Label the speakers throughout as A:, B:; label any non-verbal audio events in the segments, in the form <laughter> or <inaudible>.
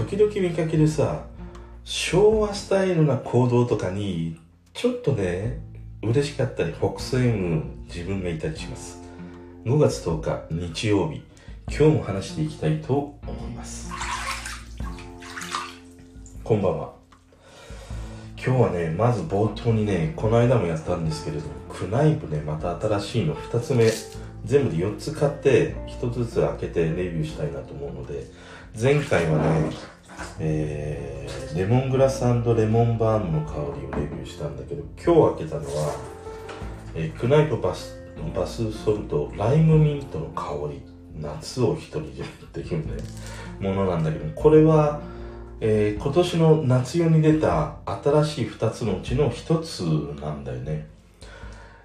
A: 時々見かけるさ昭和スタイルな行動とかにちょっとね嬉しかったり北西む自分がいたりします。5月10日日曜日。今日も話していきたいと思います。こんばんは。今日はねまず冒頭にねこの間もやったんですけれどクナイフねまた新しいの2つ目。全部で4つ買って1つずつ開けてレビューしたいなと思うので前回はねえー、レモングラスレモンバームの香りをレビューしたんだけど今日開けたのは、えー、クナイフバスバスソルトライムミントの香り夏を一人でっていうねものなんだけどこれは、えー、今年の夏用に出た新しい2つのうちの1つなんだよね。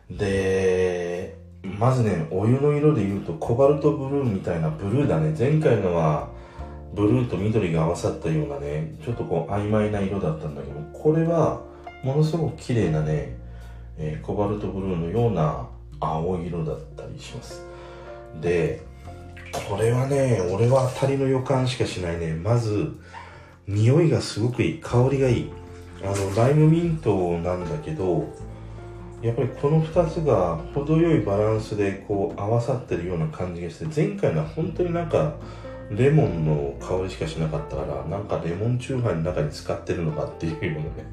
A: でまずねお湯の色で言うとコバルトブルーみたいなブルーだね。前回のはブルーと緑が合わさったようなねちょっとこう曖昧な色だったんだけどこれはものすごく綺麗なね、えー、コバルトブルーのような青色だったりします。でこれはね俺は当たりの予感しかしないね。まず匂いがすごくいい香りがいい。あのライムミントなんだけどやっぱりこの2つが程よいバランスでこう合わさってるような感じがして前回のは本当になんかレモンの香りしかしなかったからなんかレモンチューハイの中に使ってるのかっていうようなね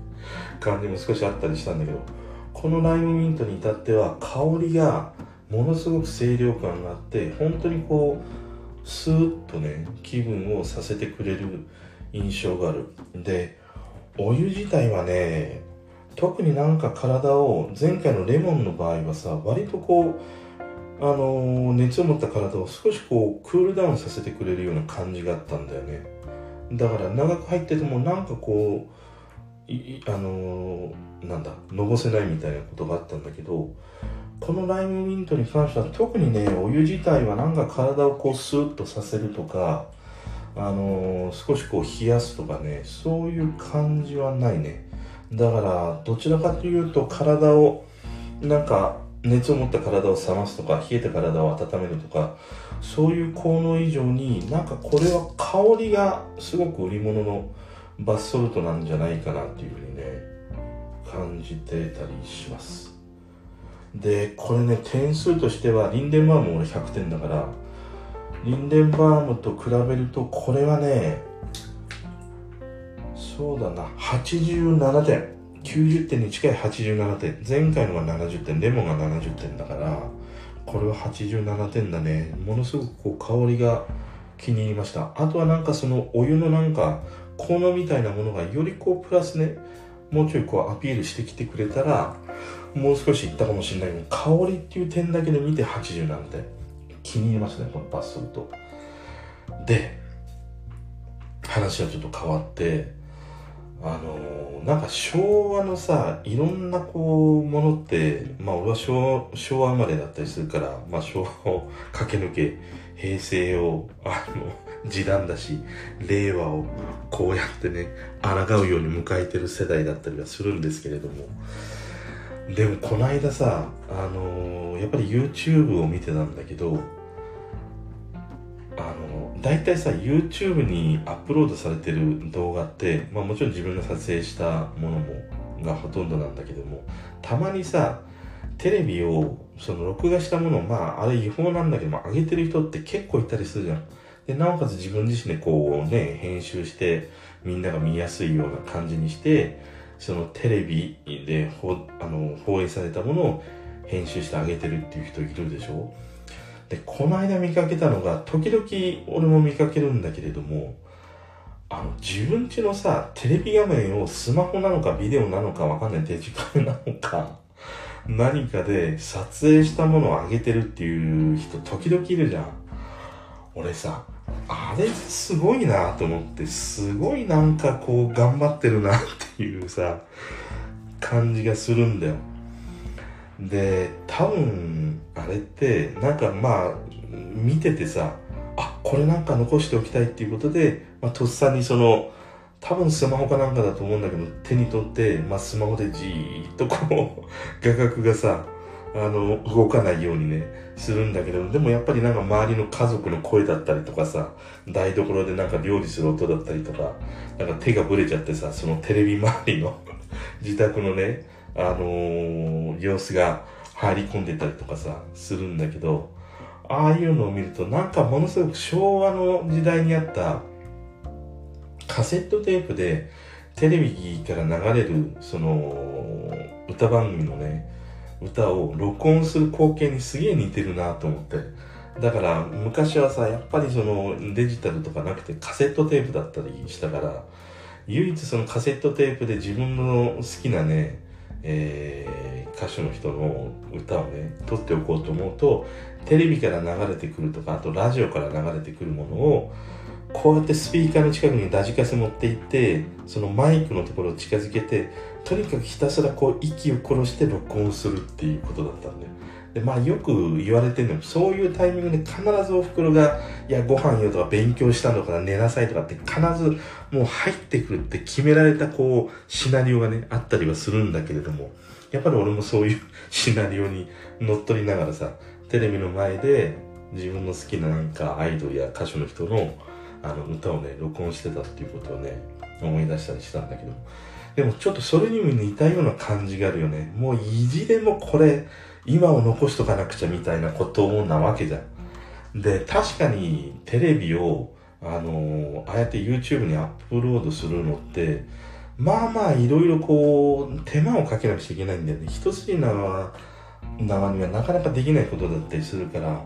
A: 感じも少しあったりしたんだけどこのライムミントに至っては香りがものすごく清涼感があって本当にこうスーッとね気分をさせてくれる印象がある。でお湯自体はね特になんか体を前回のレモンの場合はさ割とこうあの熱を持った体を少しこうクールダウンさせてくれるような感じがあったんだよね。だから長く入っててもなんかこうあのなんだのぼせないみたいなことがあったんだけどこのライムミントに関しては特にねお湯自体はなんか体をこうスーッとさせるとかあの少しこう冷やすとかねそういう感じはないね。だからどちらかというと体をなんか熱を持った体を冷ますとか冷えた体を温めるとかそういう効能以上になんかこれは香りがすごく売り物のバスソルトなんじゃないかなっていうふうにね感じてたりします。でこれね点数としてはリンデンバーム俺100点だからリンデンバームと比べるとこれはねそうだな87点。90点に近い87点。前回のが70点レモンが70点だからこれは87点だね。ものすごくこう香りが気に入りました。あとはなんかそのお湯のなんか効能みたいなものがよりこうプラスねもうちょいこうアピールしてきてくれたらもう少しいったかもしれないけど香りっていう点だけで見て87点。気に入りましたねこのバスソルト。で話はちょっと変わってあのなんか昭和のさいろんなこうものってまあ俺は昭昭和生まれだったりするからまあ昭和を駆け抜け平成をあの時短だし令和をこうやってね抗うように迎えてる世代だったりはするんですけれども。でもこの間さあのやっぱり YouTube を見てたんだけど大体さ YouTube にアップロードされてる動画って、まあ、もちろん自分が撮影したものもがほとんどなんだけどもたまにさテレビをその録画したものまああれ違法なんだけども上げてる人って結構いたりするじゃん。でなおかつ自分自身でこうね編集してみんなが見やすいような感じにしてそのテレビでほあの放映されたものを編集してあげてるっていう人いるでしょ？で、この間見かけたのが、時々俺も見かけるんだけれども、あの、自分家のさ、テレビ画面をスマホなのかビデオなのかわかんないデジカメなのか、何かで撮影したものを上げてるっていう人時々いるじゃん。俺さ、あれすごいなと思って、すごいなんかこう頑張ってるなっていうさ、感じがするんだよ。で、多分、あれってなんかまあ見ててさあこれなんか残しておきたいっていうことで、まあ、とっさにその多分スマホかなんかだと思うんだけど手に取って、まあ、スマホでじーっとこう <laughs> 画角がさあの、動かないようにね、するんだけど、でもやっぱりなんか周りの家族の声だったりとかさ、台所でなんか料理する音だったりとか、なんか手がブレちゃってさ、そのテレビ周りの <laughs> 自宅のね、あのー、様子が入り込んでたりとかさ、するんだけど、ああいうのを見るとなんかものすごく昭和の時代にあったカセットテープでテレビから流れるその歌番組のね歌を録音する光景にすげえ似てるなと思って。だから昔はさやっぱりそのデジタルとかなくてカセットテープだったりしたから唯一そのカセットテープで自分の好きなね、えー、歌手の人の歌をね撮っておこうと思うとテレビから流れてくるとかあとラジオから流れてくるものをこうやってスピーカーの近くにラジカセ持っていってそのマイクのところを近づけてとにかくひたすらこう息を殺して録音するっていうことだったんだよでまあよく言われてるのそういうタイミングで必ずおふくろが「いやご飯よ」とか「勉強したのから寝なさい」とかって必ずもう入ってくるって決められたこうシナリオがねあったりはするんだけれどもやっぱり俺もそういう <laughs> シナリオに乗っ取りながらさテレビの前で自分の好きななんかアイドルや歌手の人のあの歌をね録音してたっていうことをね思い出したりしたんだけどでもちょっとそれにも似たような感じがあるよね。もう意地でもこれ今を残しとかなくちゃみたいなことなわけじゃん。で確かにテレビをあのああやって YouTube にアップロードするのってまあまあいろいろこう手間をかけなくちゃいけないんだよね。一筋縄縄にはなかなかできないことだったりするから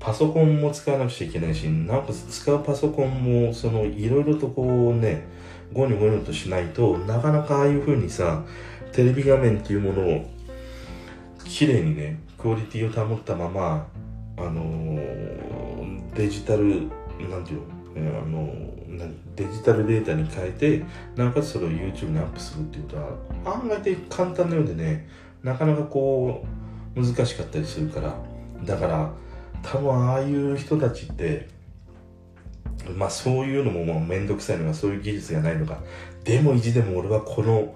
A: パソコンも使わなくちゃいけないし、なおかつ使うパソコンも、その、いろいろとこうね、ゴニョゴニョとしないとなかなかああいう風にさ、テレビ画面っていうものを、綺麗にね、クオリティを保ったまま、あのー、デジタル、なんていうの、えー、あのー、デジタルデータに変えて、なおかつそれを YouTube にアップするっていうことは、案外で簡単なようでね、なかなかこう、難しかったりするから、だから、多分ああいう人たちってまあそういうのももうめんどくさいのがそういう技術がないのか。でも意地でも俺はこの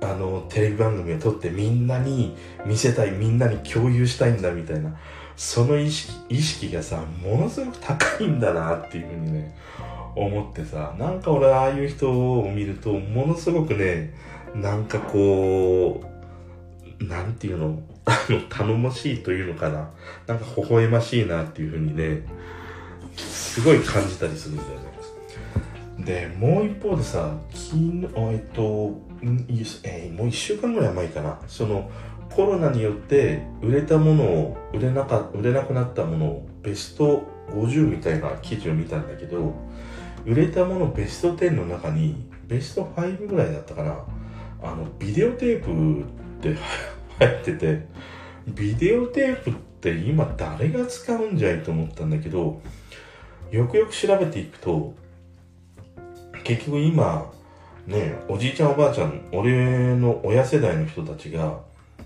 A: あのテレビ番組を撮ってみんなに見せたいみんなに共有したいんだみたいなその意識意識がさものすごく高いんだなっていうふうにね思ってさなんか俺ああいう人を見るとものすごくねなんかこうなんていうのあの、頼もしいというのかな。なんか微笑ましいなっていうふうにね、すごい感じたりするんだよね。で、もう一方でさ、昨日、えっと、えー、もう一週間ぐらい前かな。その、コロナによって売れたものを、売れなか、売れなくなったものをベスト50みたいな記事を見たんだけど、売れたものベスト10の中に、ベスト5ぐらいだったかな。あの、ビデオテープって <laughs> 入ってて、ビデオテープって今誰が使うんじゃいと思ったんだけど、よくよく調べていくと、結局今、ねえ、おじいちゃんおばあちゃん、俺の親世代の人たちが、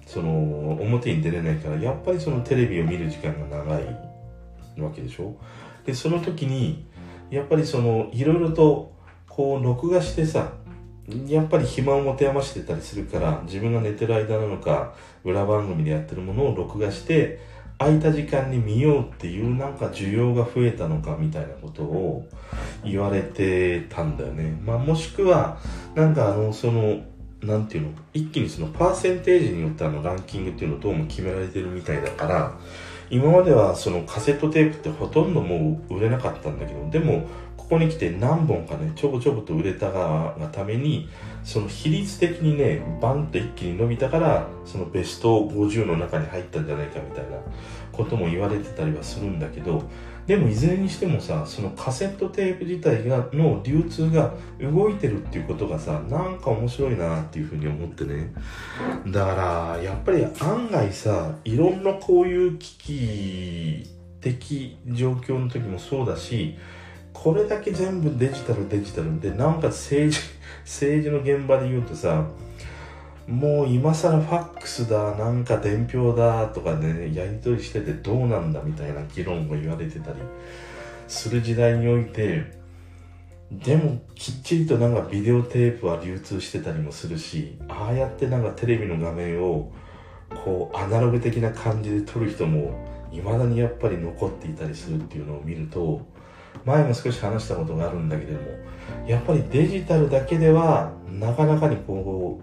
A: その、表に出れないから、やっぱりそのテレビを見る時間が長いわけでしょ？で、その時に、やっぱりその、いろいろと、こう、録画してさ、やっぱり暇を持て余してたりするから自分が寝てる間なのか裏番組でやってるものを録画して空いた時間に見ようっていうなんか需要が増えたのかみたいなことを言われてたんだよね。まあもしくはなんかあのそのなんていうの一気にそのパーセンテージによってあのランキングっていうのをどうも決められてるみたいだから今まではそのカセットテープってほとんどもう売れなかったんだけどでもここに来て何本かねちょこちょこと売れたががためにその比率的にねバンと一気に伸びたからそのベスト50の中に入ったんじゃないかみたいなことも言われてたりはするんだけどでもいずれにしてもさそのカセットテープ自体がの流通が動いてるっていうことがさなんか面白いなっていうふうに思ってね。だからやっぱり案外さいろんなこういう危機的状況の時もそうだしこれだけ全部デジタルデジタルでなおかつ政治 <laughs> 政治の現場で言うとさもう今更ファックスだ、なんか伝票だとかね、やり取りしててどうなんだみたいな議論を言われてたりする時代において、でもきっちりとなんかビデオテープは流通してたりもするし、ああやってなんかテレビの画面をこうアナログ的な感じで撮る人も未だにやっぱり残っていたりするっていうのを見ると前も少し話したことがあるんだけれどもやっぱりデジタルだけではなかなかにこ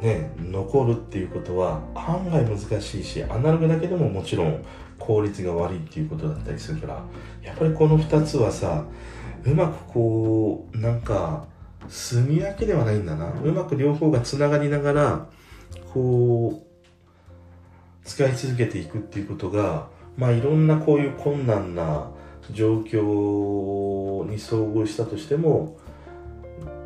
A: うね残るっていうことは案外難しいしアナログだけでももちろん効率が悪いっていうことだったりするからやっぱりこの2つはさうまくこうなんか住み分けではないんだな。うまく両方がつながりながらこう使い続けていくっていうことがまあいろんなこういう困難な状況に遭遇したとしても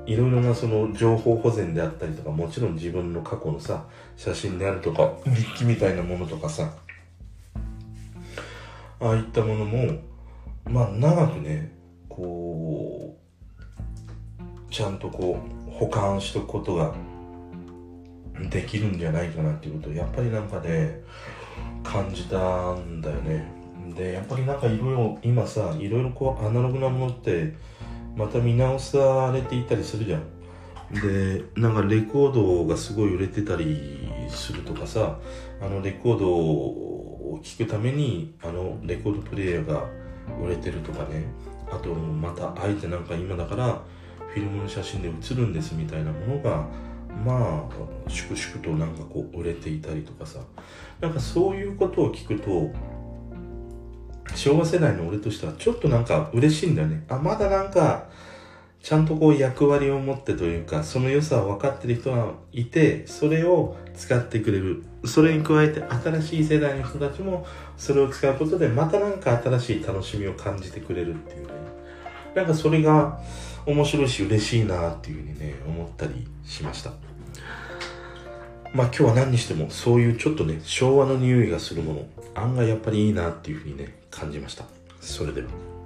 A: いろいろなその情報保全であったりとかもちろん自分の過去のさ写真であるとか日記みたいなものとかさああいったものもまあ長くねこうちゃんとこう保管しとくことができるんじゃないかなっていうことをやっぱりなんかね感じたんだよね。でやっぱりなんかいろいろ今さいろいろこうアナログなものってまた見直されていたりするじゃん。でなんかレコードがすごい売れてたりするとかさあのレコードを聴くためにあのレコードプレーヤーが売れてるとかね。あとまたあえてなんか今だからフィルムの写真で写るんですみたいなものがまあ粛々となんかこう売れていたりとかさ。なんかそういうことを聞くと昭和世代の俺としてはちょっとなんか嬉しいんだよね。あまだなんかちゃんとこう役割を持ってというかその良さを分かってる人がいてそれを使ってくれる。それに加えて新しい世代の人たちもそれを使うことでまたなんか新しい楽しみを感じてくれるっていうね。なんかそれが面白いし嬉しいなっていうふうにね思ったりしました。まあ今日は何にしてもそういうちょっとね昭和の匂いがするもの案外やっぱりいいなっていうふうにね感じました。それでは。